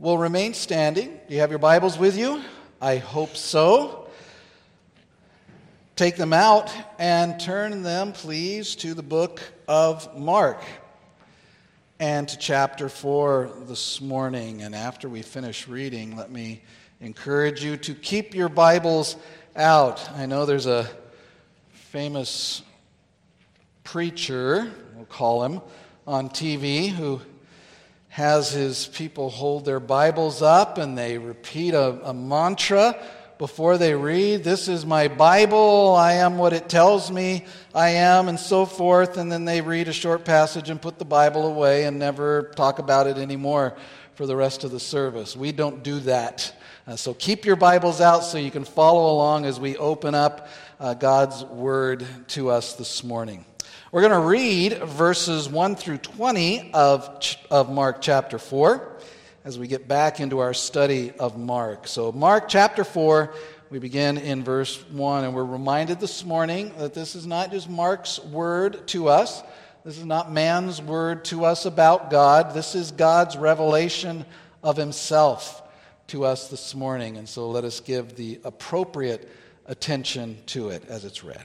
will remain standing. Do you have your Bibles with you? I hope so. Take them out and turn them, please, to the book of Mark and to chapter 4 this morning. And after we finish reading, let me encourage you to keep your Bibles out. I know there's a famous preacher, we'll call him, on TV who has his people hold their Bibles up and they repeat a, a, mantra before they read. This is my Bible. I am what it tells me I am, and so forth. And then they read a short passage and put the Bible away and never talk about it anymore for the rest of the service. We don't do that. Uh, so keep your Bibles out so you can follow along as we open up uh, God's Word to us this morning. We're going to read verses 1 through 20 of, of Mark chapter 4 as we get back into our study of Mark. So, Mark chapter 4, we begin in verse 1, and we're reminded this morning that this is not just Mark's word to us. This is not man's word to us about God. This is God's revelation of himself to us this morning. And so let us give the appropriate attention to it as it's read.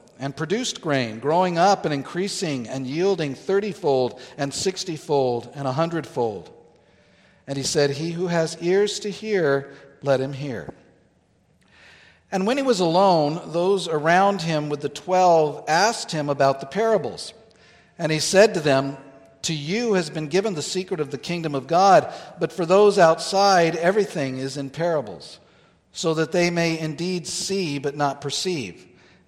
and produced grain, growing up and increasing and yielding thirtyfold and sixtyfold and a hundredfold. And he said, He who has ears to hear, let him hear. And when he was alone, those around him with the twelve asked him about the parables. And he said to them, To you has been given the secret of the kingdom of God, but for those outside, everything is in parables, so that they may indeed see but not perceive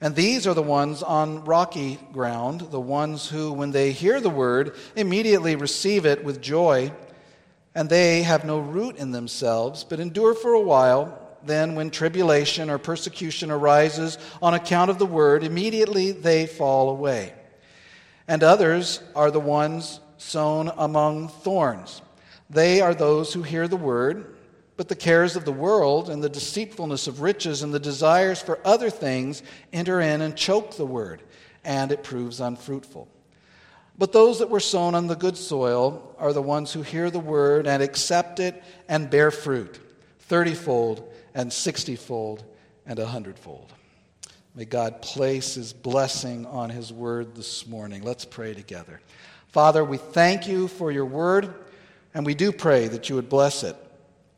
And these are the ones on rocky ground, the ones who, when they hear the word, immediately receive it with joy, and they have no root in themselves, but endure for a while. Then, when tribulation or persecution arises on account of the word, immediately they fall away. And others are the ones sown among thorns. They are those who hear the word but the cares of the world and the deceitfulness of riches and the desires for other things enter in and choke the word, and it proves unfruitful. But those that were sown on the good soil are the ones who hear the word and accept it and bear fruit, thirtyfold and sixtyfold and a hundredfold. May God place his blessing on his word this morning. Let's pray together. Father, we thank you for your word, and we do pray that you would bless it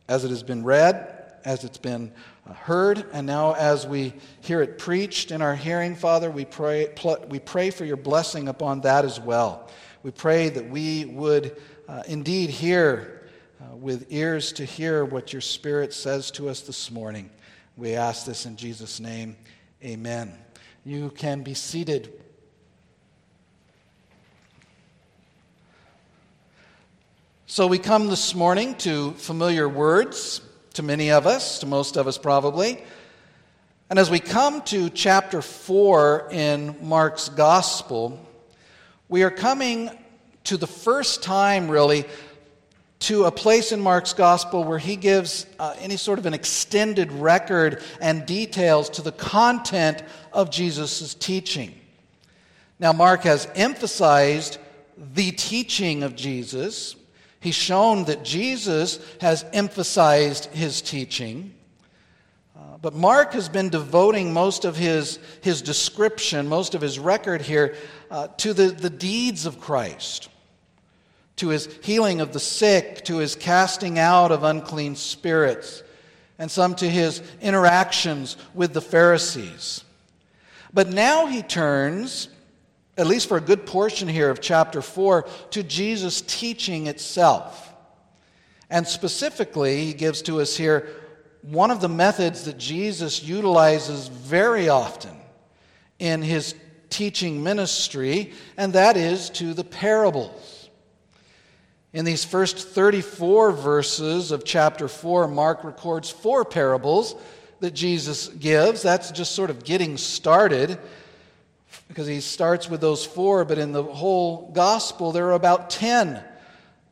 as it has been read, as it's been uh, heard, and now as we hear it preached in our hearing, Father, we pray, we pray for your blessing upon that as well. We pray that we would uh, indeed hear uh, with ears to hear what your Spirit says to us this morning. We ask this in Jesus' name. Amen. You can be seated. So we come this morning to familiar words to many of us, to most of us probably. And as we come to chapter 4 in Mark's gospel, we are coming to the first time, really, to a place in Mark's gospel where he gives uh, any sort of an extended record and details to the content of Jesus' teaching. Now, Mark has emphasized the teaching of Jesus. He's shown that Jesus has emphasized his teaching. Uh, but Mark has been devoting most of his, his description, most of his record here, uh, to the, the deeds of Christ, to his healing of the sick, to his casting out of unclean spirits, and some to his interactions with the Pharisees. But now he turns, at least for a good portion here of chapter 4, to Jesus' teaching itself. And specifically, he gives to us here one of the methods that Jesus utilizes very often in his teaching ministry, and that is to the parables. In these first 34 verses of chapter 4, Mark records four parables that Jesus gives. That's just sort of getting started because he starts with those four, but in the whole gospel, there are about 10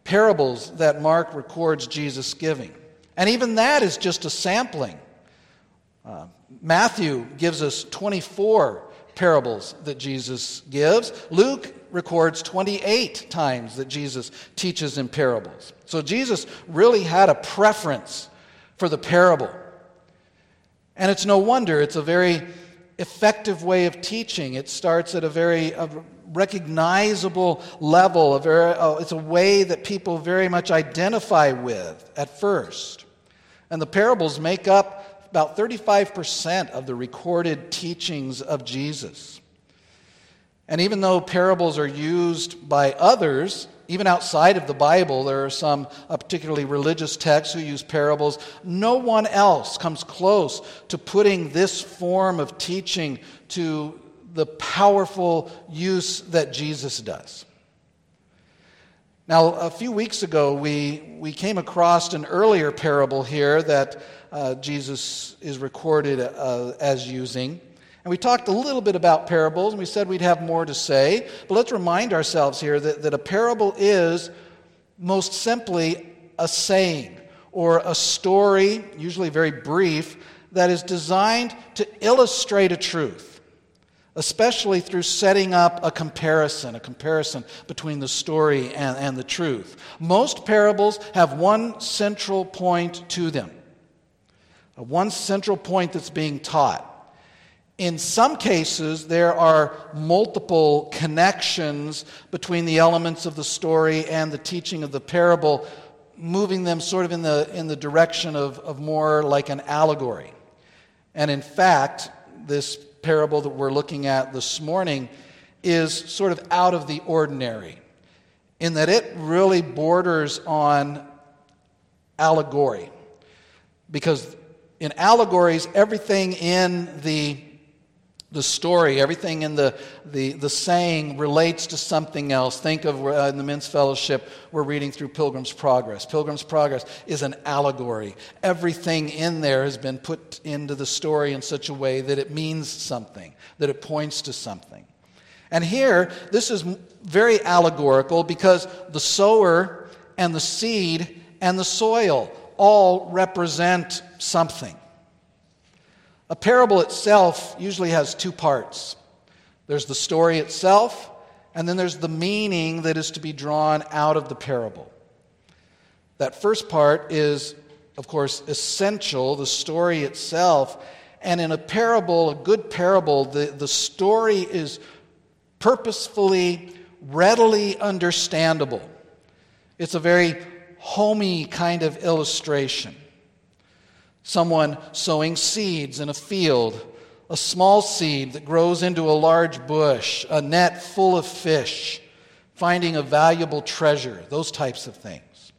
parables that Mark records Jesus giving. And even that is just a sampling. Uh, Matthew gives us 24 parables that Jesus gives. Luke records 28 times that Jesus teaches in parables. So Jesus really had a preference for the parable. And it's no wonder, it's a very effective way of teaching. It starts at a very a recognizable level, a very, uh, it's a way that people very much identify with at first. And the parables make up about 35% of the recorded teachings of Jesus. And even though parables are used by others, even outside of the Bible, there are some uh, particularly religious texts who use parables. No one else comes close to putting this form of teaching to the powerful use that Jesus does. Now, a few weeks ago, we, we came across an earlier parable here that uh, Jesus is recorded uh, as using. And we talked a little bit about parables, and we said we'd have more to say. But let's remind ourselves here that, that a parable is most simply a saying or a story, usually very brief, that is designed to illustrate a truth, especially through setting up a comparison, a comparison between the story and, and the truth. Most parables have one central point to them, one central point that's being taught. In some cases, there are multiple connections between the elements of the story and the teaching of the parable, moving them sort of in the, in the direction of, of more like an allegory. And in fact, this parable that we're looking at this morning is sort of out of the ordinary in that it really borders on allegory. Because in allegories, everything in the the story, everything in the, the, the saying relates to something else. Think of uh, in the men's fellowship, we're reading through Pilgrim's Progress. Pilgrim's Progress is an allegory. Everything in there has been put into the story in such a way that it means something, that it points to something. And here, this is very allegorical because the sower and the seed and the soil all represent something. A parable itself usually has two parts there's the story itself, and then there's the meaning that is to be drawn out of the parable. That first part is, of course, essential, the story itself. And in a parable, a good parable, the, the story is purposefully, readily understandable. It's a very homey kind of illustration someone sowing seeds in a field, a small seed that grows into a large bush, a net full of fish, finding a valuable treasure, those types of things.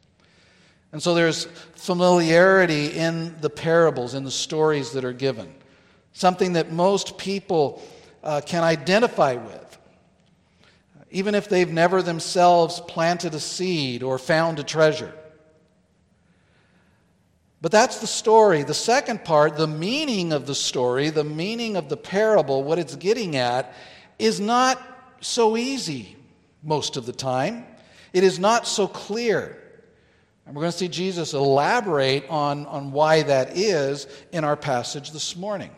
And so there's familiarity in the parables, in the stories that are given, something that most people uh, can identify with, even if they've never themselves planted a seed or found a treasure. But that's the story. The second part, the meaning of the story, the meaning of the parable, what it's getting at, is not so easy most of the time. It is not so clear. And we're going to see Jesus elaborate on, on why that is in our passage this morning.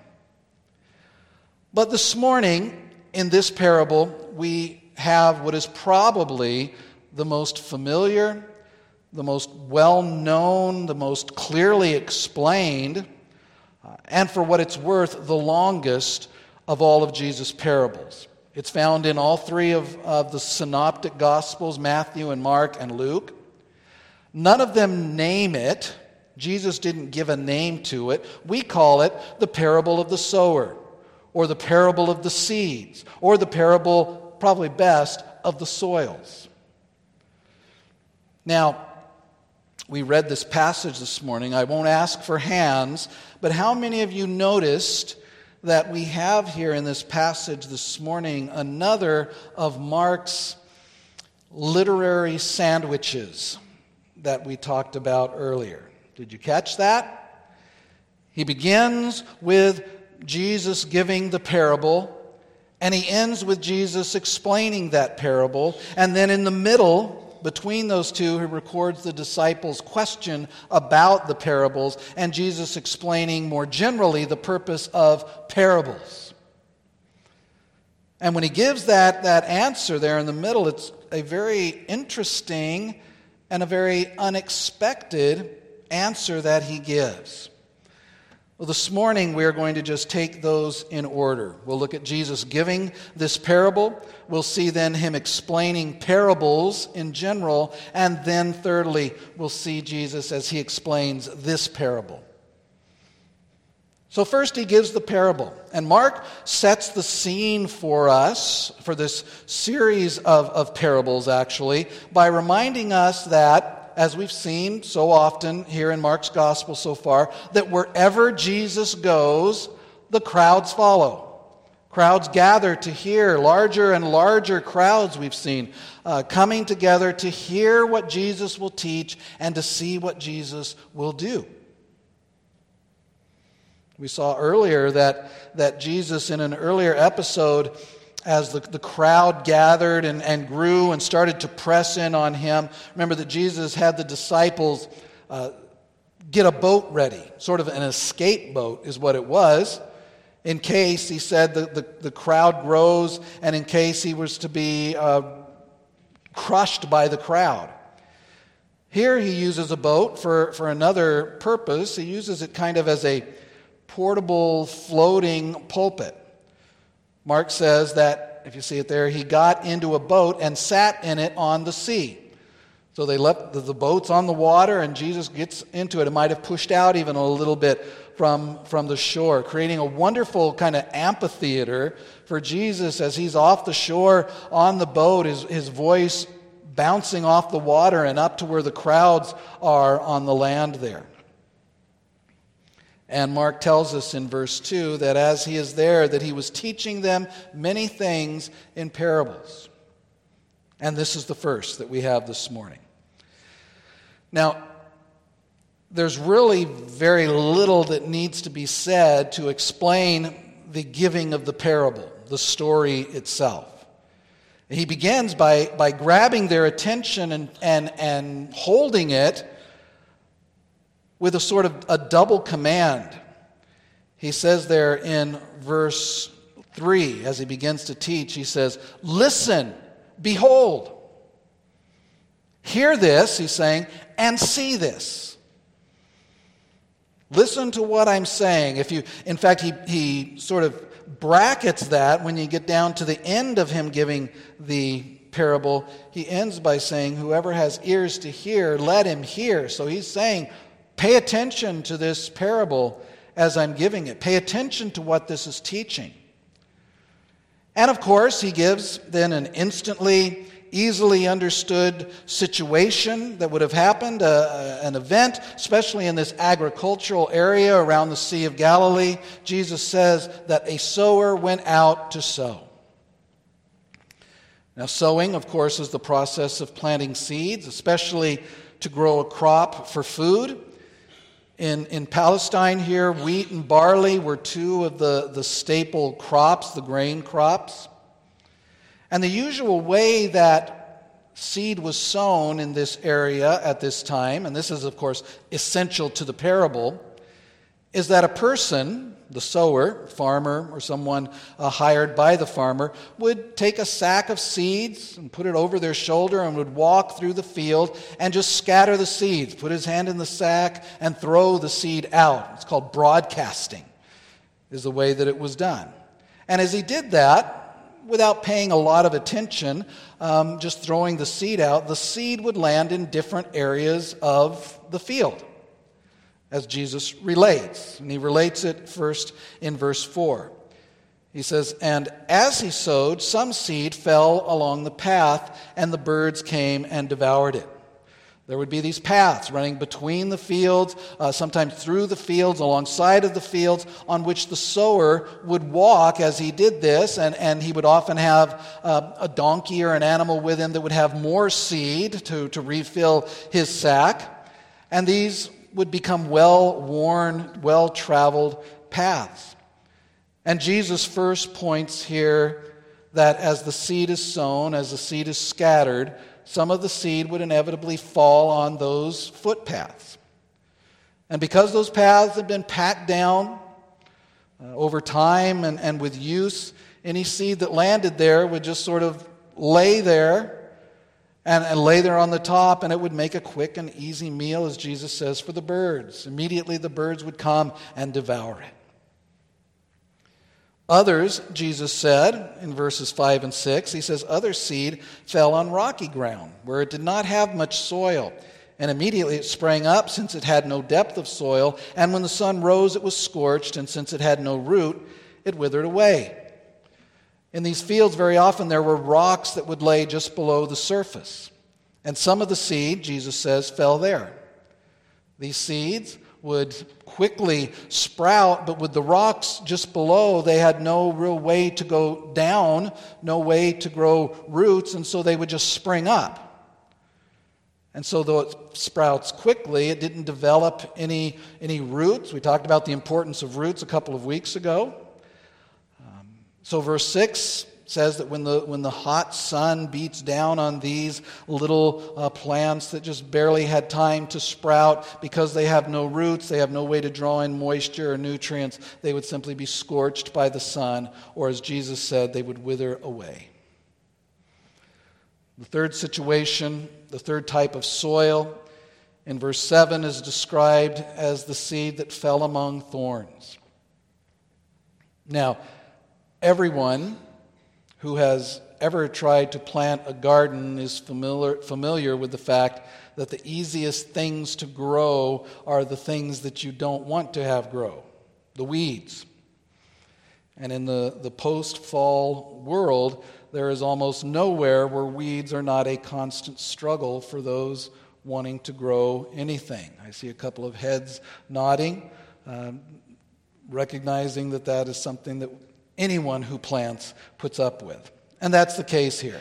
But this morning, in this parable, we have what is probably the most familiar, the most well known, the most clearly explained, uh, and for what it's worth, the longest of all of Jesus' parables. It's found in all three of, of the synoptic gospels Matthew and Mark and Luke. None of them name it. Jesus didn't give a name to it. We call it the parable of the sower, or the parable of the seeds, or the parable, probably best, of the soils. Now, we read this passage this morning. I won't ask for hands, but how many of you noticed that we have here in this passage this morning another of Mark's literary sandwiches that we talked about earlier? Did you catch that? He begins with Jesus giving the parable, and he ends with Jesus explaining that parable, and then in the middle, between those two, he records the disciples' question about the parables and Jesus explaining more generally the purpose of parables. And when he gives that, that answer there in the middle, it's a very interesting and a very unexpected answer that he gives. Well, this morning we are going to just take those in order. We'll look at Jesus giving this parable. We'll see then him explaining parables in general. And then, thirdly, we'll see Jesus as he explains this parable. So, first, he gives the parable. And Mark sets the scene for us, for this series of, of parables, actually, by reminding us that as we've seen so often here in Mark's gospel so far, that wherever Jesus goes, the crowds follow. Crowds gather to hear, larger and larger crowds we've seen uh, coming together to hear what Jesus will teach and to see what Jesus will do. We saw earlier that, that Jesus, in an earlier episode, as the, the crowd gathered and, and grew and started to press in on him. Remember that Jesus had the disciples uh, get a boat ready, sort of an escape boat, is what it was. In case, he said, the, the, the crowd grows, and in case he was to be uh, crushed by the crowd. Here he uses a boat for, for another purpose. He uses it kind of as a portable floating pulpit. Mark says that, if you see it there, he got into a boat and sat in it on the sea. So they left the, boats on the water, and Jesus gets into it. It might have pushed out even a little bit from, from the shore, creating a wonderful kind of amphitheater for Jesus as he's off the shore on the boat, his, his voice bouncing off the water and up to where the crowds are on the land there. And Mark tells us in verse 2 that as he is there, that he was teaching them many things in parables. And this is the first that we have this morning. Now, there's really very little that needs to be said to explain the giving of the parable, the story itself. He begins by, by grabbing their attention and, and, and holding it with a sort of a double command. He says there in verse 3, as he begins to teach, he says, Listen, behold. Hear this, he's saying, and see this. Listen to what I'm saying. If you, in fact, he, he sort of brackets that when you get down to the end of him giving the parable. He ends by saying, Whoever has ears to hear, let him hear. So he's saying, Pay attention to this parable as I'm giving it. Pay attention to what this is teaching. And of course, he gives then an instantly, easily understood situation that would have happened, uh, an event, especially in this agricultural area around the Sea of Galilee. Jesus says that a sower went out to sow. Now, sowing, of course, is the process of planting seeds, especially to grow a crop for food. In, in Palestine here, wheat and barley were two of the, the staple crops, the grain crops. And the usual way that seed was sown in this area at this time, and this is, of course, essential to the parable, is that a person, the sower, farmer, or someone uh, hired by the farmer, would take a sack of seeds and put it over their shoulder and would walk through the field and just scatter the seeds, put his hand in the sack and throw the seed out. It's called broadcasting, is the way that it was done. And as he did that, without paying a lot of attention, um, just throwing the seed out, the seed would land in different areas of the field as Jesus relates. And he relates it first in verse 4. He says, And as he sowed, some seed fell along the path, and the birds came and devoured it. There would be these paths running between the fields, uh, sometimes through the fields, alongside of the fields, on which the sower would walk as he did this, and, and he would often have uh, a donkey or an animal with him that would have more seed to, to refill his sack. And these would become well worn, well traveled paths. And Jesus first points here that as the seed is sown, as the seed is scattered, some of the seed would inevitably fall on those footpaths. And because those paths have been packed down uh, over time and, and with use, any seed that landed there would just sort of lay there and, and lay there on the top, and it would make a quick and easy meal, as Jesus says, for the birds. Immediately the birds would come and devour it. Others, Jesus said in verses 5 and 6, he says, Other seed fell on rocky ground, where it did not have much soil. And immediately it sprang up, since it had no depth of soil. And when the sun rose, it was scorched, and since it had no root, it withered away. In these fields, very often there were rocks that would lay just below the surface. And some of the seed, Jesus says, fell there. These seeds would quickly sprout, but with the rocks just below, they had no real way to go down, no way to grow roots, and so they would just spring up. And so, though it sprouts quickly, it didn't develop any, any roots. We talked about the importance of roots a couple of weeks ago. So, verse 6 says that when the, when the hot sun beats down on these little uh, plants that just barely had time to sprout because they have no roots, they have no way to draw in moisture or nutrients, they would simply be scorched by the sun, or as Jesus said, they would wither away. The third situation, the third type of soil, in verse 7 is described as the seed that fell among thorns. Now, Everyone who has ever tried to plant a garden is familiar, familiar with the fact that the easiest things to grow are the things that you don't want to have grow the weeds. And in the, the post fall world, there is almost nowhere where weeds are not a constant struggle for those wanting to grow anything. I see a couple of heads nodding, um, recognizing that that is something that anyone who plants puts up with. And that's the case here.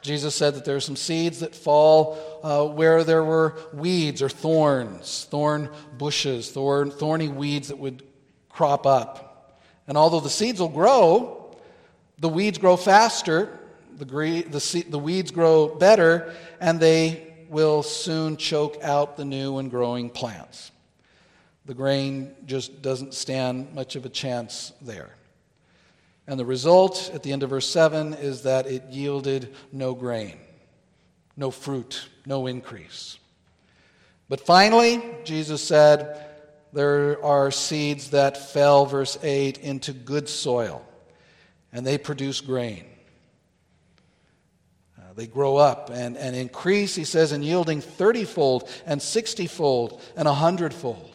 Jesus said that there are some seeds that fall uh, where there were weeds or thorns, thorn bushes, thorn, thorny weeds that would crop up. And although the seeds will grow, the weeds grow faster, the, the, the weeds grow better, and they will soon choke out the new and growing plants. The grain just doesn't stand much of a chance there. And the result at the end of verse 7 is that it yielded no grain, no fruit, no increase. But finally, Jesus said, there are seeds that fell, verse 8, into good soil, and they produce grain. Uh, they grow up and, and increase, he says, in yielding 30 fold and 60 fold and 100 fold.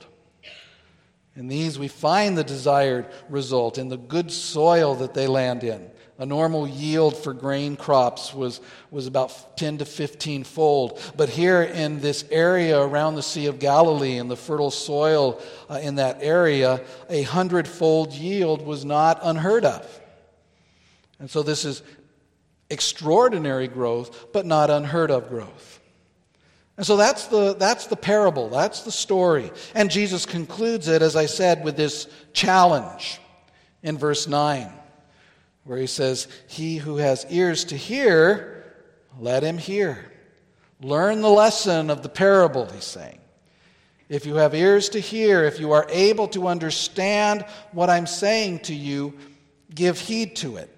In these, we find the desired result in the good soil that they land in. A normal yield for grain crops was, was about 10 to 15 fold. But here in this area around the Sea of Galilee, in the fertile soil uh, in that area, a hundredfold yield was not unheard of. And so this is extraordinary growth, but not unheard of growth. And so that's the, that's the parable, that's the story. And Jesus concludes it, as I said, with this challenge in verse 9, where he says, He who has ears to hear, let him hear. Learn the lesson of the parable, he's saying. If you have ears to hear, if you are able to understand what I'm saying to you, give heed to it.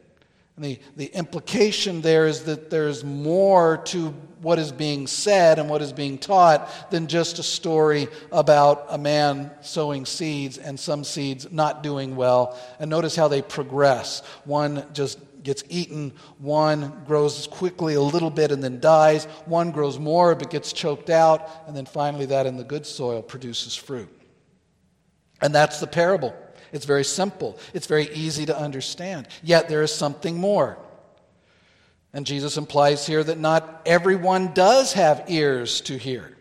And the, the implication there is that there's more to what is being said and what is being taught than just a story about a man sowing seeds and some seeds not doing well. And notice how they progress. One just gets eaten, one grows quickly a little bit and then dies, one grows more but gets choked out, and then finally that in the good soil produces fruit. And that's the parable. It's very simple, it's very easy to understand. Yet there is something more. And Jesus implies here that not everyone does have ears to hear,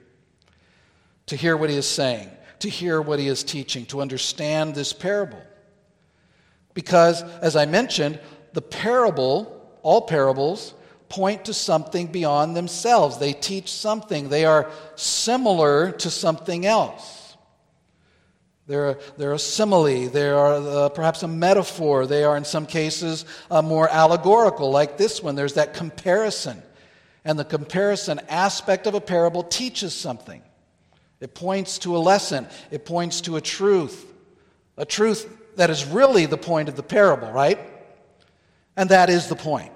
to hear what he is saying, to hear what he is teaching, to understand this parable. Because, as I mentioned, the parable, all parables, point to something beyond themselves. They teach something, they are similar to something else. They're a, they're a simile, they are uh, perhaps a metaphor, they are in some cases uh, more allegorical, like this one. There's that comparison. And the comparison aspect of a parable teaches something. It points to a lesson, it points to a truth, a truth that is really the point of the parable, right? And that is the point.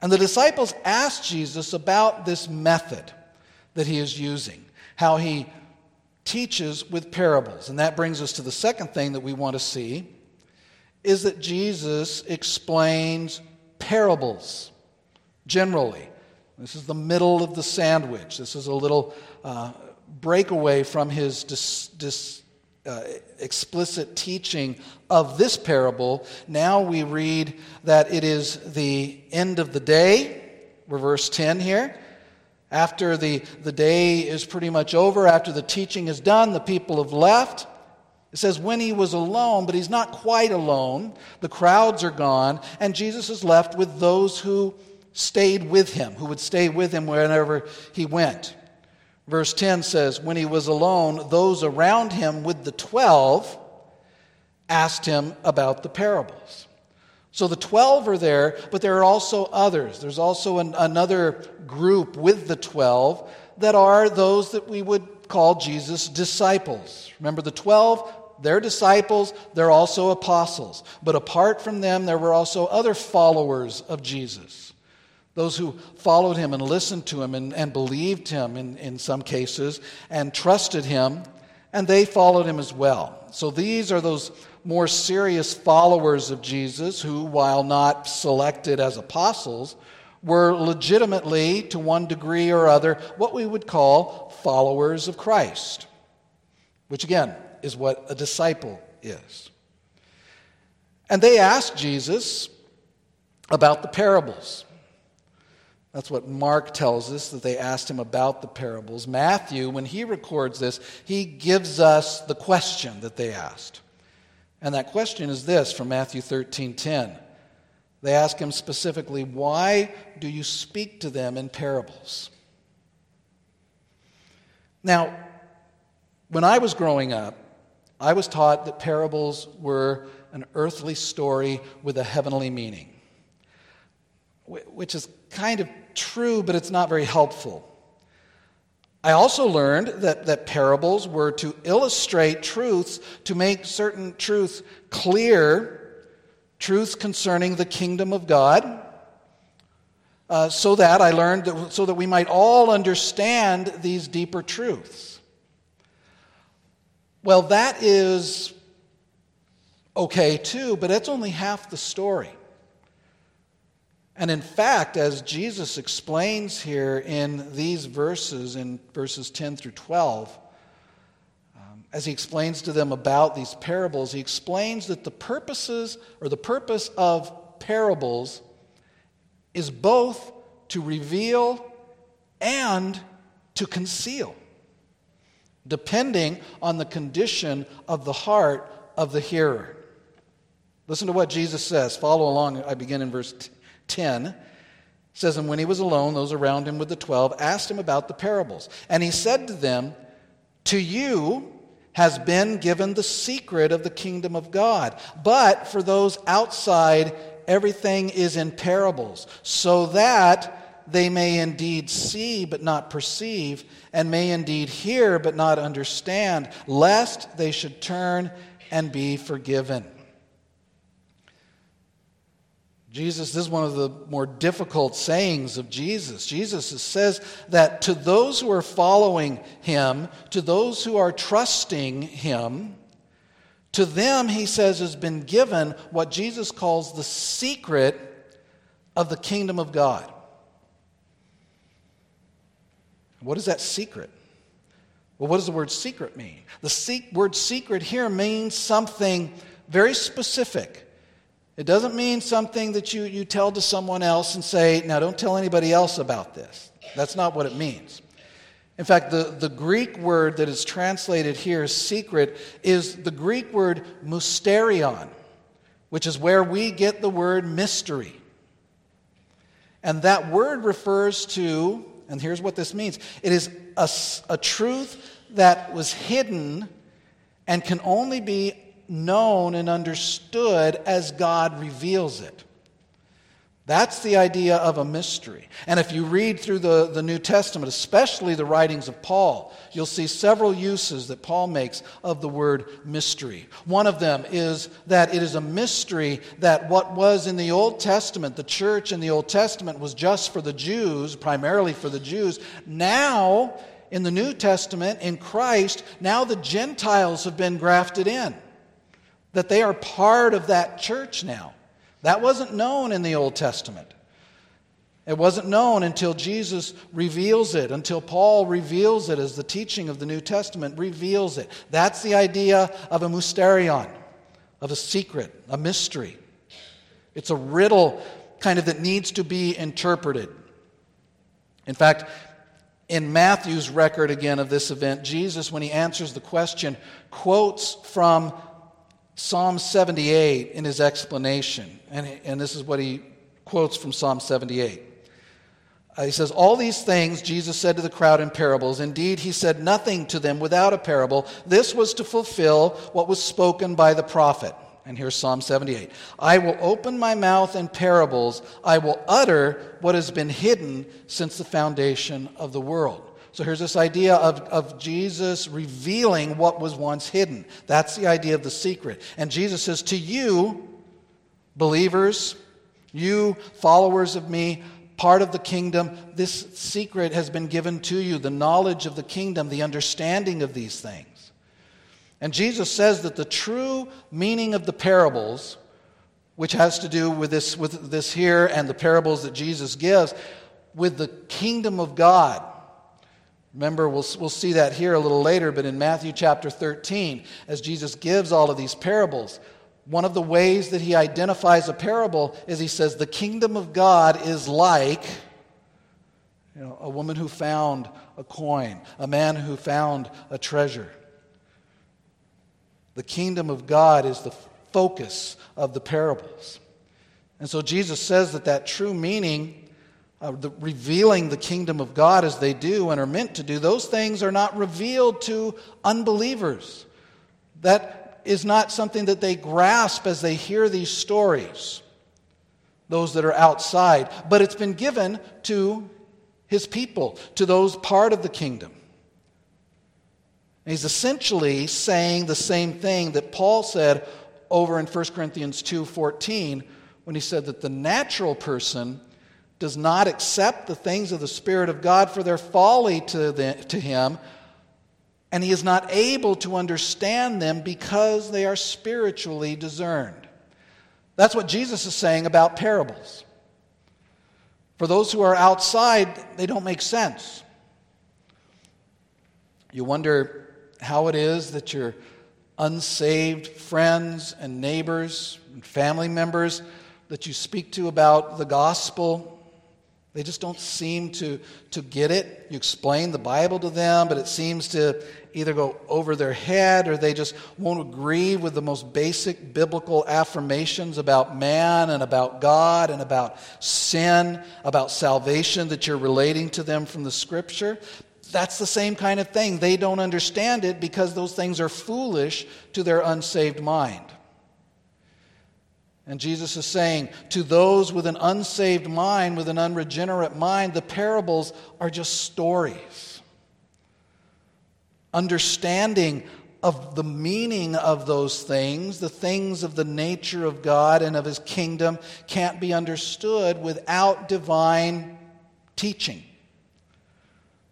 And the disciples asked Jesus about this method that he is using, how he teaches with parables. And that brings us to the second thing that we want to see is that Jesus explains parables generally. This is the middle of the sandwich. This is a little uh, breakaway from his dis, dis, uh, explicit teaching of this parable. Now we read that it is the end of the day. We're verse 10 here. After the, the day is pretty much over, after the teaching is done, the people have left. It says, when he was alone, but he's not quite alone. The crowds are gone, and Jesus is left with those who stayed with him, who would stay with him wherever he went. Verse 10 says, When he was alone, those around him with the twelve asked him about the parables. So the 12 are there, but there are also others. There's also an, another group with the 12 that are those that we would call Jesus' disciples. Remember, the 12, they're disciples, they're also apostles. But apart from them, there were also other followers of Jesus. Those who followed him and listened to him and, and believed him in, in some cases and trusted him, and they followed him as well. So these are those more serious followers of Jesus who, while not selected as apostles, were legitimately, to one degree or other, what we would call followers of Christ, which again is what a disciple is. And they asked Jesus about the parables. That's what Mark tells us, that they asked him about the parables. Matthew, when he records this, he gives us the question that they asked. And that question is this from Matthew 13 10. They ask him specifically, Why do you speak to them in parables? Now, when I was growing up, I was taught that parables were an earthly story with a heavenly meaning, which is kind of true, but it's not very helpful. I also learned that, that parables were to illustrate truths, to make certain truths clear, truths concerning the kingdom of God, uh, so that I learned that, so that we might all understand these deeper truths. Well, that is okay too, but that's only half the story. And in fact, as Jesus explains here in these verses, in verses 10 through 12, um, as he explains to them about these parables, he explains that the purposes or the purpose of parables is both to reveal and to conceal, depending on the condition of the heart of the hearer. Listen to what Jesus says. Follow along. I begin in verse 10 says, And when he was alone, those around him with the twelve asked him about the parables. And he said to them, To you has been given the secret of the kingdom of God. But for those outside, everything is in parables, so that they may indeed see but not perceive, and may indeed hear but not understand, lest they should turn and be forgiven. Jesus, this is one of the more difficult sayings of Jesus. Jesus says that to those who are following him, to those who are trusting him, to them, he says, has been given what Jesus calls the secret of the kingdom of God. What is that secret? Well, what does the word secret mean? The se- word secret here means something very specific. It doesn't mean something that you, you tell to someone else and say, now don't tell anybody else about this. That's not what it means. In fact, the, the Greek word that is translated here, secret, is the Greek word mysterion, which is where we get the word mystery. And that word refers to, and here's what this means it is a, a truth that was hidden and can only be known and understood as God reveals it. That's the idea of a mystery. And if you read through the, the New Testament, especially the writings of Paul, you'll see several uses that Paul makes of the word mystery. One of them is that it is a mystery that what was in the Old Testament, the church in the Old Testament, was just for the Jews, primarily for the Jews. Now, in the New Testament, in Christ, now the Gentiles have been grafted in, that they are part of that church now. That wasn't known in the Old Testament. It wasn't known until Jesus reveals it, until Paul reveals it as the teaching of the New Testament reveals it. That's the idea of a mysterion, of a secret, a mystery. It's a riddle kind of that needs to be interpreted. In fact, in Matthew's record again of this event, Jesus, when he answers the question, quotes from Psalm 78 in his explanation, and, and this is what he quotes from Psalm 78. Uh, he says, All these things Jesus said to the crowd in parables. Indeed, he said nothing to them without a parable. This was to fulfill what was spoken by the prophet. And here's Psalm 78 I will open my mouth in parables, I will utter what has been hidden since the foundation of the world. So here's this idea of, of Jesus revealing what was once hidden. That's the idea of the secret. And Jesus says, To you, believers, you followers of me, part of the kingdom, this secret has been given to you the knowledge of the kingdom, the understanding of these things. And Jesus says that the true meaning of the parables, which has to do with this, with this here and the parables that Jesus gives, with the kingdom of God Remember, we'll, we'll see that here a little later, but in Matthew chapter 13, as Jesus gives all of these parables, one of the ways that he identifies a parable is he says, The kingdom of God is like you know, a woman who found a coin, a man who found a treasure. The kingdom of God is the focus of the parables. And so Jesus says that that true meaning uh, the, revealing the kingdom of God as they do and are meant to do, those things are not revealed to unbelievers. That is not something that they grasp as they hear these stories, those that are outside, but it's been given to his people, to those part of the kingdom. And he's essentially saying the same thing that Paul said over in 1 Corinthians 2:14 when he said that the natural person does not accept the things of the Spirit of God for their folly to, the, to him, and he is not able to understand them because they are spiritually discerned. That's what Jesus is saying about parables. For those who are outside, they don't make sense. You wonder how it is that your unsaved friends and neighbors and family members that you speak to about the gospel they just don't seem to, to get it. You explain the Bible to them, but it seems to either go over their head or they just won't agree with the most basic biblical affirmations about man and about God and about sin, about salvation that you're relating to them from the scripture. That's the same kind of thing. They don't understand it because those things are foolish to their unsaved mind. And Jesus is saying to those with an unsaved mind, with an unregenerate mind, the parables are just stories. Understanding of the meaning of those things, the things of the nature of God and of His kingdom, can't be understood without divine teaching.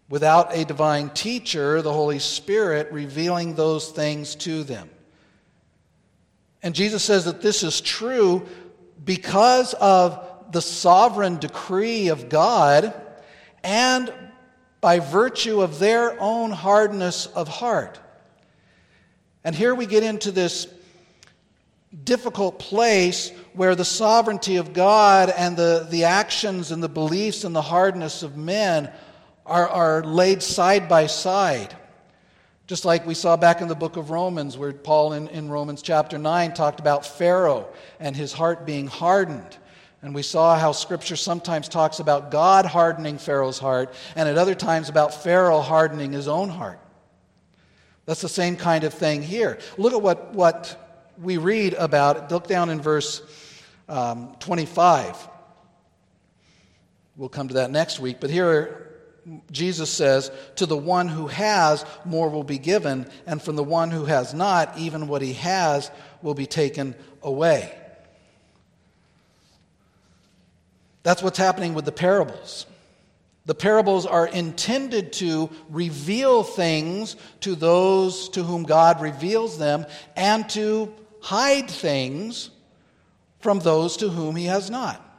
Without a divine teacher, the Holy Spirit, revealing those things to them. And Jesus says that this is true because of the sovereign decree of God and by virtue of their own hardness of heart. And here we get into this difficult place where the sovereignty of God and the, the actions and the beliefs and the hardness of men are, are laid side by side. Just like we saw back in the book of Romans, where Paul in, in Romans chapter 9 talked about Pharaoh and his heart being hardened. And we saw how Scripture sometimes talks about God hardening Pharaoh's heart, and at other times about Pharaoh hardening his own heart. That's the same kind of thing here. Look at what, what we read about. Look down in verse um, 25. We'll come to that next week. But here Jesus says, To the one who has, more will be given, and from the one who has not, even what he has will be taken away. That's what's happening with the parables. The parables are intended to reveal things to those to whom God reveals them and to hide things from those to whom He has not.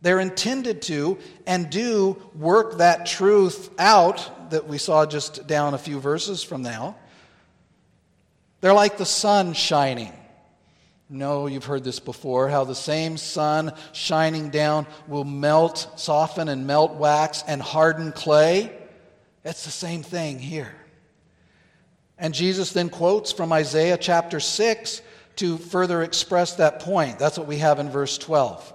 They're intended to and do work that truth out that we saw just down a few verses from now. They're like the sun shining. No, you've heard this before how the same sun shining down will melt, soften, and melt wax and harden clay. It's the same thing here. And Jesus then quotes from Isaiah chapter 6 to further express that point. That's what we have in verse 12.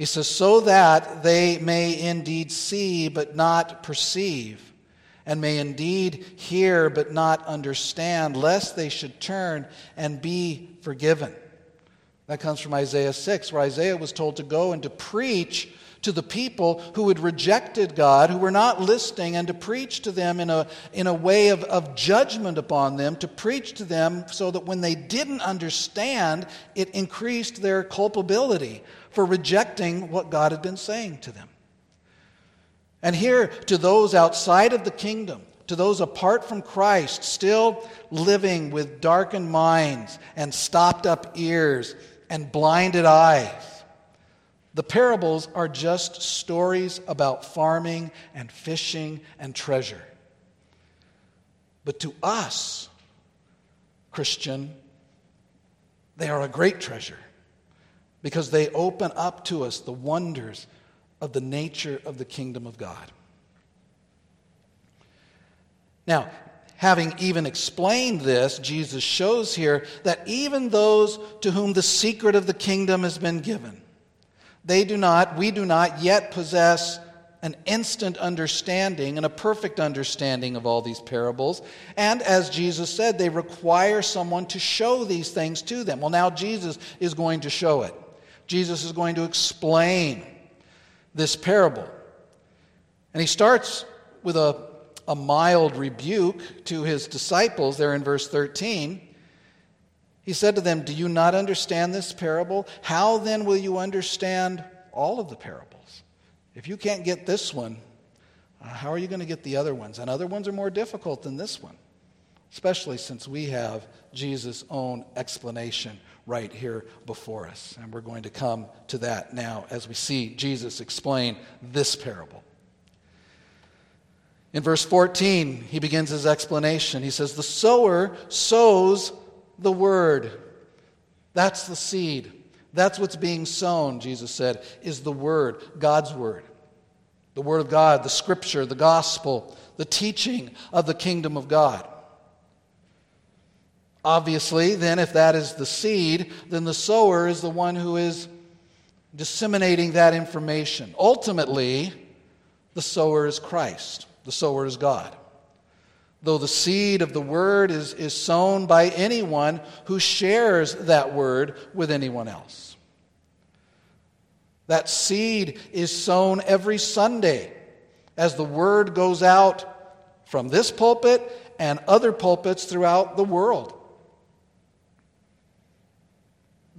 He says, So that they may indeed see but not perceive and may indeed hear but not understand, lest they should turn and be forgiven. That comes from Isaiah 6, where Isaiah was told to go and to preach to the people who had rejected God, who were not listening, and to preach to them in a, in a way of, of judgment upon them, to preach to them so that when they didn't understand, it increased their culpability for rejecting what God had been saying to them. And here, to those outside of the kingdom, to those apart from Christ, still living with darkened minds and stopped up ears and blinded eyes, the parables are just stories about farming and fishing and treasure. But to us, Christian, they are a great treasure because they open up to us the wonders of the nature of the kingdom of God. Now, having even explained this, Jesus shows here that even those to whom the secret of the kingdom has been given, they do not, we do not yet possess an instant understanding and a perfect understanding of all these parables. And as Jesus said, they require someone to show these things to them. Well, now Jesus is going to show it. Jesus is going to explain this parable. And he starts with a, a mild rebuke to his disciples there in verse 13. He said to them, Do you not understand this parable? How then will you understand all of the parables? If you can't get this one, uh, how are you going to get the other ones? And other ones are more difficult than this one, especially since we have Jesus' own explanation right here before us. And we're going to come to that now as we see Jesus explain this parable. In verse 14, he begins his explanation. He says, The sower sows the word. That's the seed. That's what's being sown, Jesus said, is the word, God's word. The word of God, the scripture, the gospel, the teaching of the kingdom of God. Obviously, then, if that is the seed, then the sower is the one who is disseminating that information. Ultimately, the sower is Christ, the sower is God. though the seed of the word is, is sown by anyone who shares that word with anyone else. That seed is sown every Sunday as the word goes out from this pulpit and other pulpits throughout the world.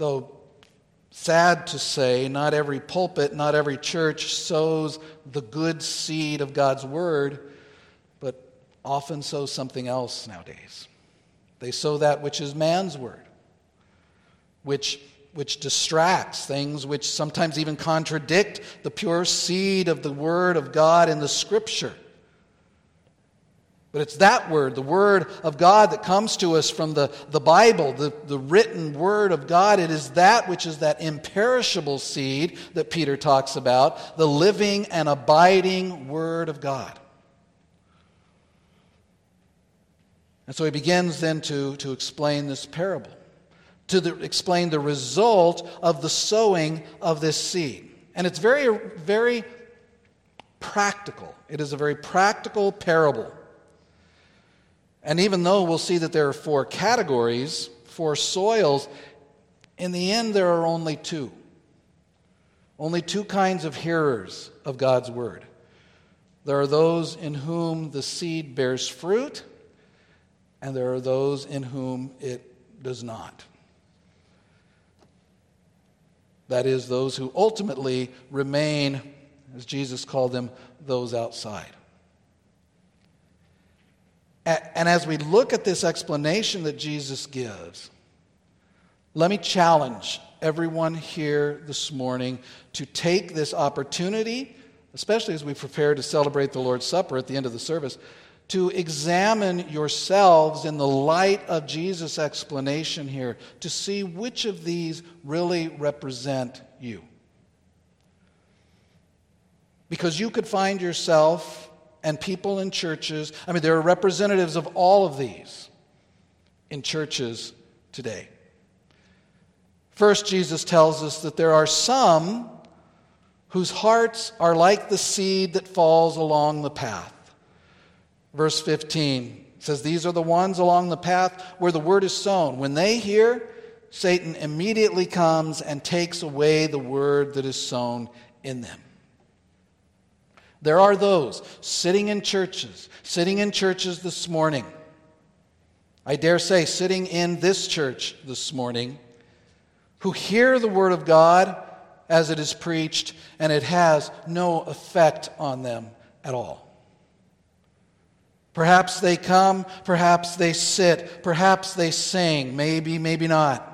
Though sad to say, not every pulpit, not every church sows the good seed of God's word, but often sows something else nowadays. They sow that which is man's word, which, which distracts, things which sometimes even contradict the pure seed of the word of God in the scripture. But it's that word, the word of God that comes to us from the, the Bible, the, the written word of God. It is that which is that imperishable seed that Peter talks about, the living and abiding word of God. And so he begins then to, to explain this parable, to the, explain the result of the sowing of this seed. And it's very, very practical. It is a very practical parable. And even though we'll see that there are four categories, four soils, in the end there are only two. Only two kinds of hearers of God's word. There are those in whom the seed bears fruit, and there are those in whom it does not. That is, those who ultimately remain, as Jesus called them, those outside. And as we look at this explanation that Jesus gives, let me challenge everyone here this morning to take this opportunity, especially as we prepare to celebrate the Lord's Supper at the end of the service, to examine yourselves in the light of Jesus' explanation here to see which of these really represent you. Because you could find yourself and people in churches. I mean, there are representatives of all of these in churches today. First, Jesus tells us that there are some whose hearts are like the seed that falls along the path. Verse 15 says, These are the ones along the path where the word is sown. When they hear, Satan immediately comes and takes away the word that is sown in them. There are those sitting in churches, sitting in churches this morning. I dare say, sitting in this church this morning, who hear the Word of God as it is preached, and it has no effect on them at all. Perhaps they come, perhaps they sit, perhaps they sing, maybe, maybe not.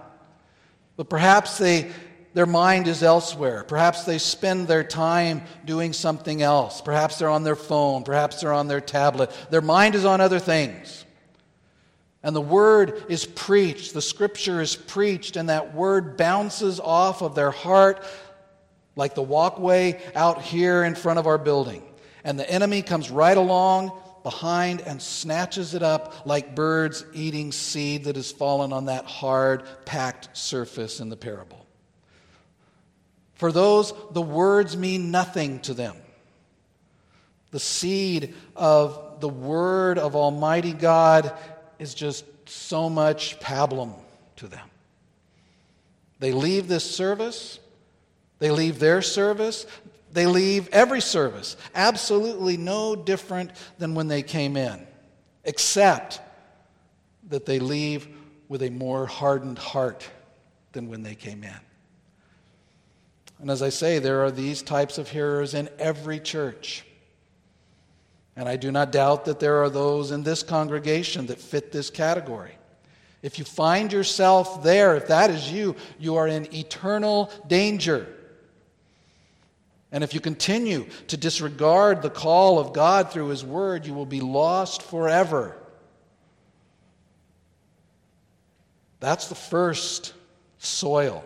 But perhaps they their mind is elsewhere. Perhaps they spend their time doing something else. Perhaps they're on their phone. Perhaps they're on their tablet. Their mind is on other things. And the word is preached, the scripture is preached, and that word bounces off of their heart like the walkway out here in front of our building. And the enemy comes right along behind and snatches it up like birds eating seed that has fallen on that hard, packed surface in the parable. For those, the words mean nothing to them. The seed of the word of Almighty God is just so much pablum to them. They leave this service, they leave their service, they leave every service, absolutely no different than when they came in, except that they leave with a more hardened heart than when they came in. And as I say, there are these types of hearers in every church. And I do not doubt that there are those in this congregation that fit this category. If you find yourself there, if that is you, you are in eternal danger. And if you continue to disregard the call of God through His Word, you will be lost forever. That's the first soil.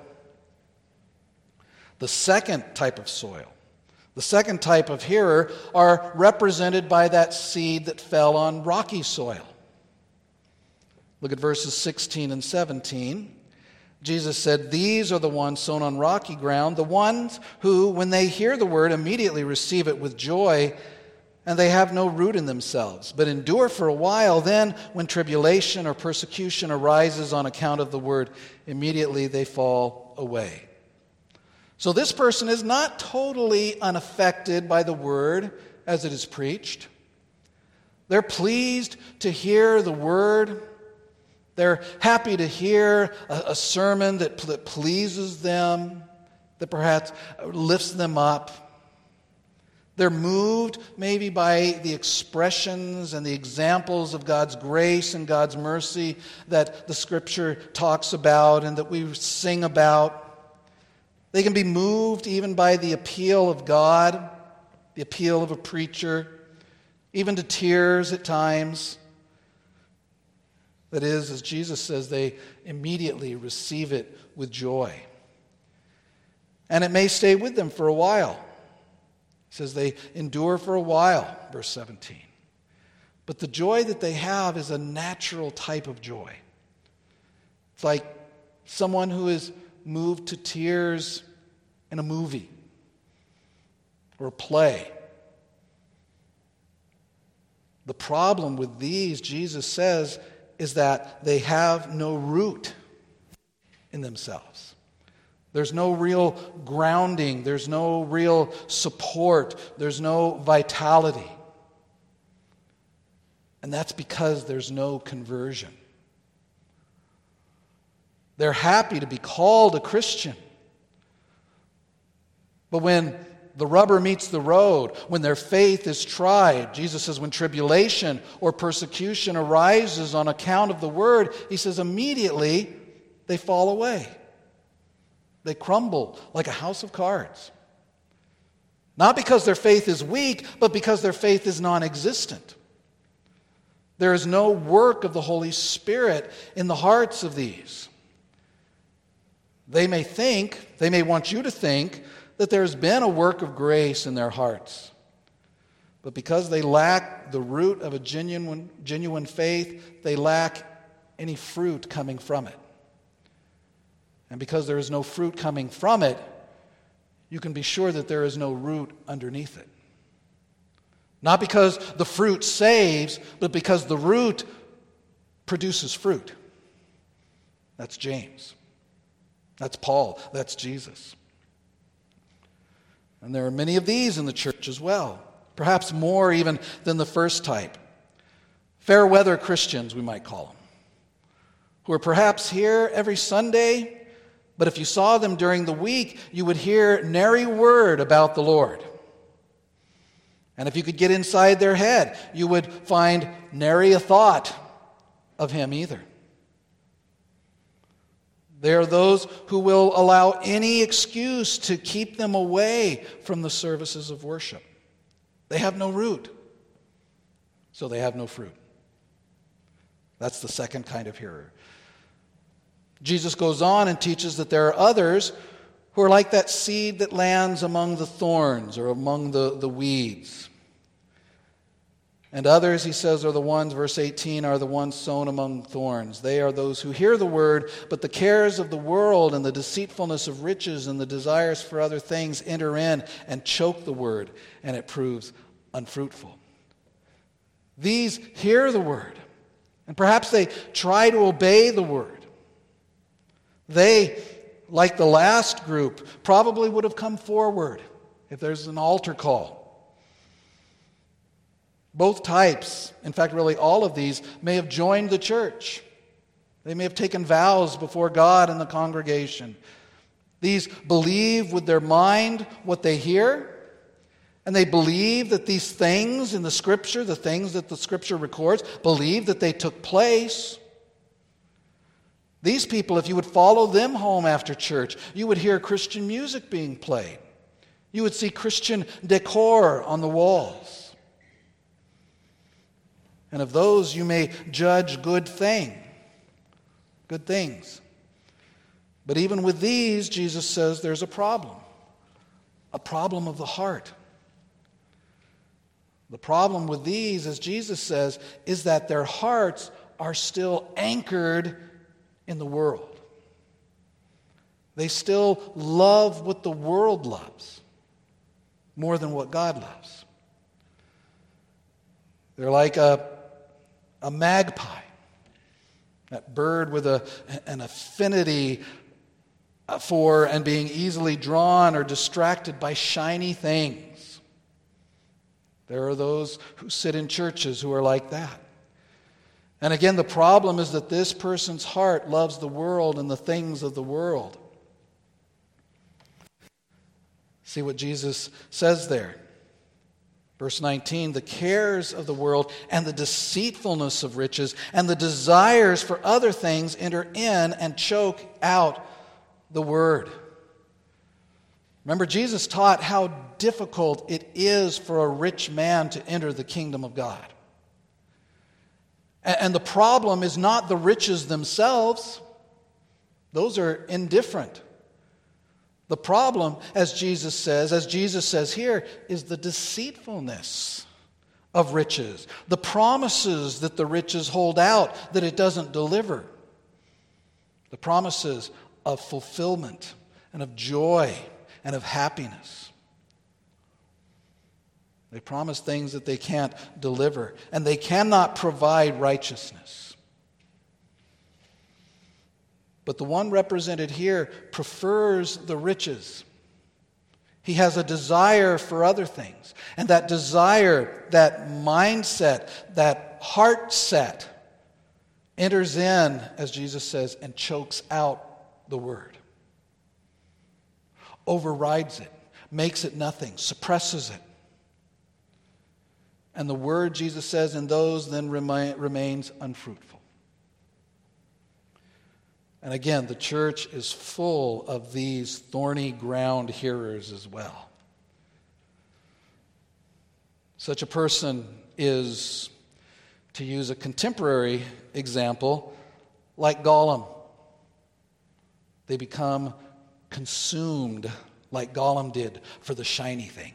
The second type of soil, the second type of hearer, are represented by that seed that fell on rocky soil. Look at verses 16 and 17. Jesus said, These are the ones sown on rocky ground, the ones who, when they hear the word, immediately receive it with joy, and they have no root in themselves, but endure for a while. Then, when tribulation or persecution arises on account of the word, immediately they fall away. So, this person is not totally unaffected by the word as it is preached. They're pleased to hear the word. They're happy to hear a, a sermon that, that pleases them, that perhaps lifts them up. They're moved maybe by the expressions and the examples of God's grace and God's mercy that the scripture talks about and that we sing about. They can be moved even by the appeal of God, the appeal of a preacher, even to tears at times. That is, as Jesus says, they immediately receive it with joy. And it may stay with them for a while. He says they endure for a while, verse 17. But the joy that they have is a natural type of joy. It's like someone who is moved to tears in a movie or a play. The problem with these, Jesus says, is that they have no root in themselves. There's no real grounding, there's no real support, there's no vitality. And that's because there's no conversion. They're happy to be called a Christian. But when the rubber meets the road, when their faith is tried, Jesus says, when tribulation or persecution arises on account of the word, he says, immediately they fall away. They crumble like a house of cards. Not because their faith is weak, but because their faith is non existent. There is no work of the Holy Spirit in the hearts of these. They may think, they may want you to think, that there's been a work of grace in their hearts. But because they lack the root of a genuine, genuine faith, they lack any fruit coming from it. And because there is no fruit coming from it, you can be sure that there is no root underneath it. Not because the fruit saves, but because the root produces fruit. That's James. That's Paul. That's Jesus. And there are many of these in the church as well, perhaps more even than the first type. Fair weather Christians, we might call them, who are perhaps here every Sunday but if you saw them during the week, you would hear nary word about the Lord. And if you could get inside their head, you would find nary a thought of Him either. They are those who will allow any excuse to keep them away from the services of worship. They have no root, so they have no fruit. That's the second kind of hearer. Jesus goes on and teaches that there are others who are like that seed that lands among the thorns or among the, the weeds. And others, he says, are the ones, verse 18, are the ones sown among thorns. They are those who hear the word, but the cares of the world and the deceitfulness of riches and the desires for other things enter in and choke the word, and it proves unfruitful. These hear the word, and perhaps they try to obey the word. They, like the last group, probably would have come forward if there's an altar call. Both types, in fact, really all of these, may have joined the church. They may have taken vows before God and the congregation. These believe with their mind what they hear, and they believe that these things in the scripture, the things that the scripture records, believe that they took place. These people, if you would follow them home after church, you would hear Christian music being played. You would see Christian decor on the walls. And of those you may judge good thing, good things. But even with these, Jesus says there's a problem, a problem of the heart. The problem with these, as Jesus says, is that their hearts are still anchored in the world. They still love what the world loves more than what God loves. They're like a, a magpie, that bird with a, an affinity for and being easily drawn or distracted by shiny things. There are those who sit in churches who are like that. And again, the problem is that this person's heart loves the world and the things of the world. See what Jesus says there. Verse 19, the cares of the world and the deceitfulness of riches and the desires for other things enter in and choke out the word. Remember, Jesus taught how difficult it is for a rich man to enter the kingdom of God. And the problem is not the riches themselves, those are indifferent. The problem, as Jesus says, as Jesus says here, is the deceitfulness of riches, the promises that the riches hold out that it doesn't deliver, the promises of fulfillment and of joy and of happiness. They promise things that they can't deliver, and they cannot provide righteousness. But the one represented here prefers the riches. He has a desire for other things. And that desire, that mindset, that heart set enters in, as Jesus says, and chokes out the word, overrides it, makes it nothing, suppresses it. And the word, Jesus says, in those then remains unfruitful. And again, the church is full of these thorny ground hearers as well. Such a person is, to use a contemporary example, like Gollum. They become consumed like Gollum did for the shiny thing.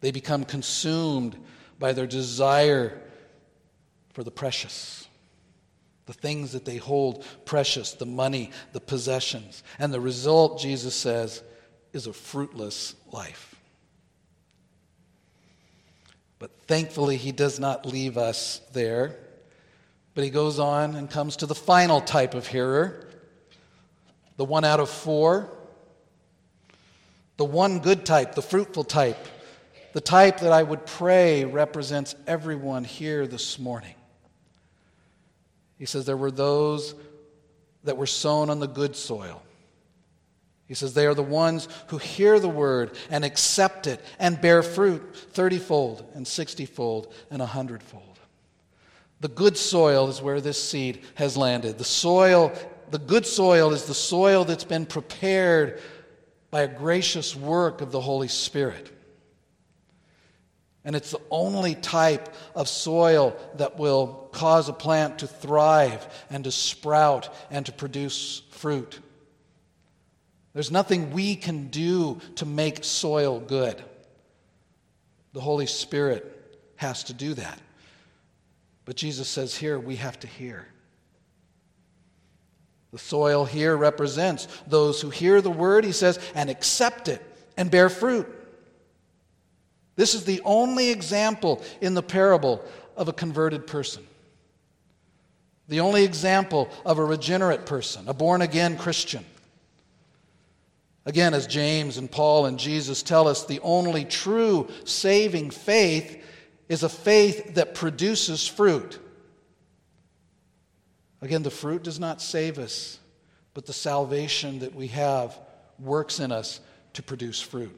They become consumed by their desire for the precious the things that they hold precious, the money, the possessions. And the result, Jesus says, is a fruitless life. But thankfully, he does not leave us there. But he goes on and comes to the final type of hearer the one out of four, the one good type, the fruitful type, the type that I would pray represents everyone here this morning. He says there were those that were sown on the good soil. He says they are the ones who hear the word and accept it and bear fruit thirtyfold and sixtyfold and a hundredfold. The good soil is where this seed has landed. The soil, the good soil is the soil that's been prepared by a gracious work of the Holy Spirit. And it's the only type of soil that will cause a plant to thrive and to sprout and to produce fruit. There's nothing we can do to make soil good. The Holy Spirit has to do that. But Jesus says here we have to hear. The soil here represents those who hear the word, he says, and accept it and bear fruit. This is the only example in the parable of a converted person. The only example of a regenerate person, a born again Christian. Again, as James and Paul and Jesus tell us, the only true saving faith is a faith that produces fruit. Again, the fruit does not save us, but the salvation that we have works in us to produce fruit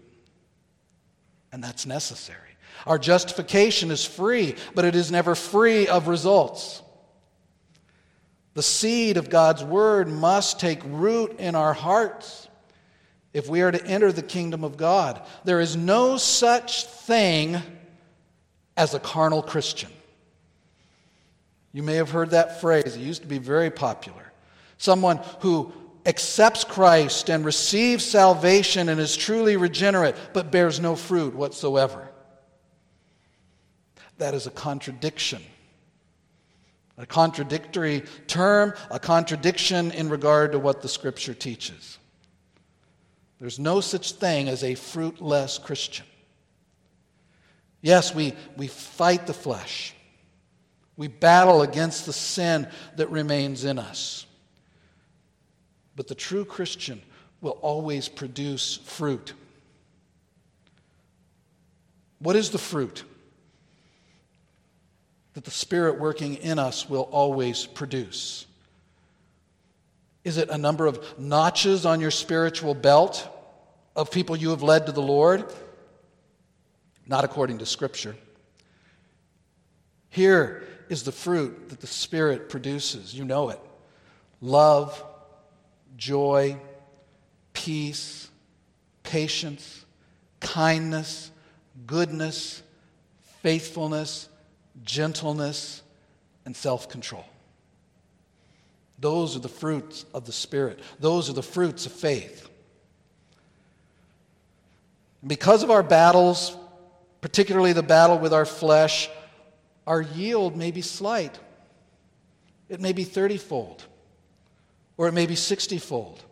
and that's necessary. Our justification is free, but it is never free of results. The seed of God's word must take root in our hearts if we are to enter the kingdom of God. There is no such thing as a carnal Christian. You may have heard that phrase, it used to be very popular. Someone who accepts Christ and receives salvation and is truly regenerate, but bears no fruit whatsoever. That is a contradiction. A contradictory term, a contradiction in regard to what the Scripture teaches. There's no such thing as a fruitless Christian. Yes, we, we fight the flesh. We battle against the sin that remains in us. But the true Christian will always produce fruit. What is the fruit that the Spirit working in us will always produce? Is it a number of notches on your spiritual belt of people you have led to the Lord? Not according to Scripture. Here is the fruit that the Spirit produces. You know it love, joy, peace, patience, kindness, goodness, faithfulness, gentleness, and self control. Those are the fruits of the Spirit. Those are the fruits of faith. Because of our battles, particularly the battle with our flesh, our yield may be slight. It may be 30 fold, or it may be 60 fold,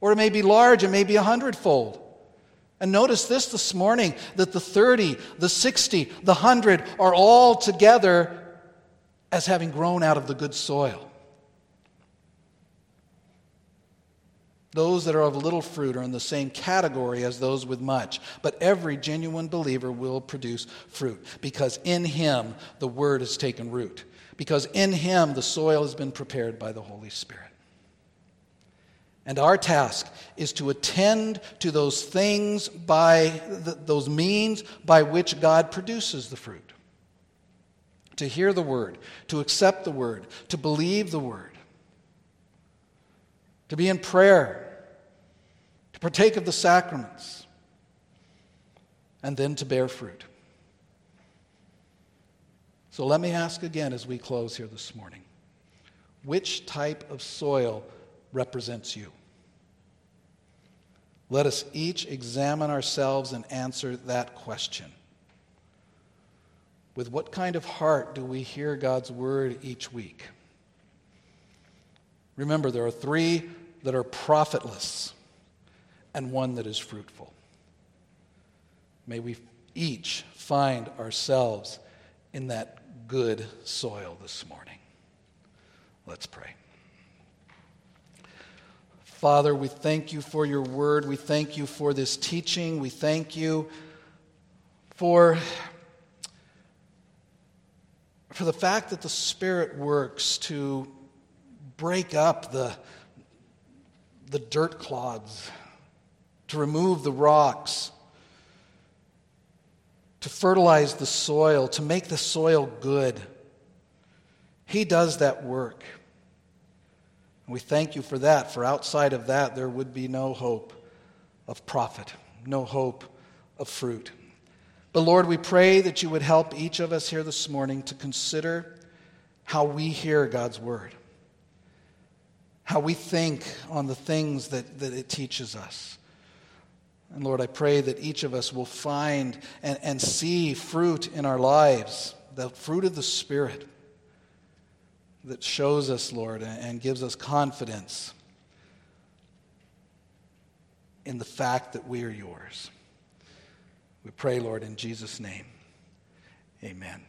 or it may be large, it may be 100 fold. And notice this this morning that the 30, the 60, the 100 are all together as having grown out of the good soil. Those that are of little fruit are in the same category as those with much. But every genuine believer will produce fruit because in him the word has taken root, because in him the soil has been prepared by the Holy Spirit. And our task is to attend to those things by those means by which God produces the fruit. To hear the word, to accept the word, to believe the word, to be in prayer, to partake of the sacraments, and then to bear fruit. So let me ask again as we close here this morning which type of soil represents you? Let us each examine ourselves and answer that question. With what kind of heart do we hear God's word each week? Remember, there are three that are profitless and one that is fruitful. May we each find ourselves in that good soil this morning. Let's pray. Father, we thank you for your word. We thank you for this teaching. We thank you for, for the fact that the Spirit works to break up the, the dirt clods, to remove the rocks, to fertilize the soil, to make the soil good. He does that work. We thank you for that, for outside of that, there would be no hope of profit, no hope of fruit. But Lord, we pray that you would help each of us here this morning to consider how we hear God's word, how we think on the things that, that it teaches us. And Lord, I pray that each of us will find and, and see fruit in our lives, the fruit of the Spirit that shows us, Lord, and gives us confidence in the fact that we are yours. We pray, Lord, in Jesus' name. Amen.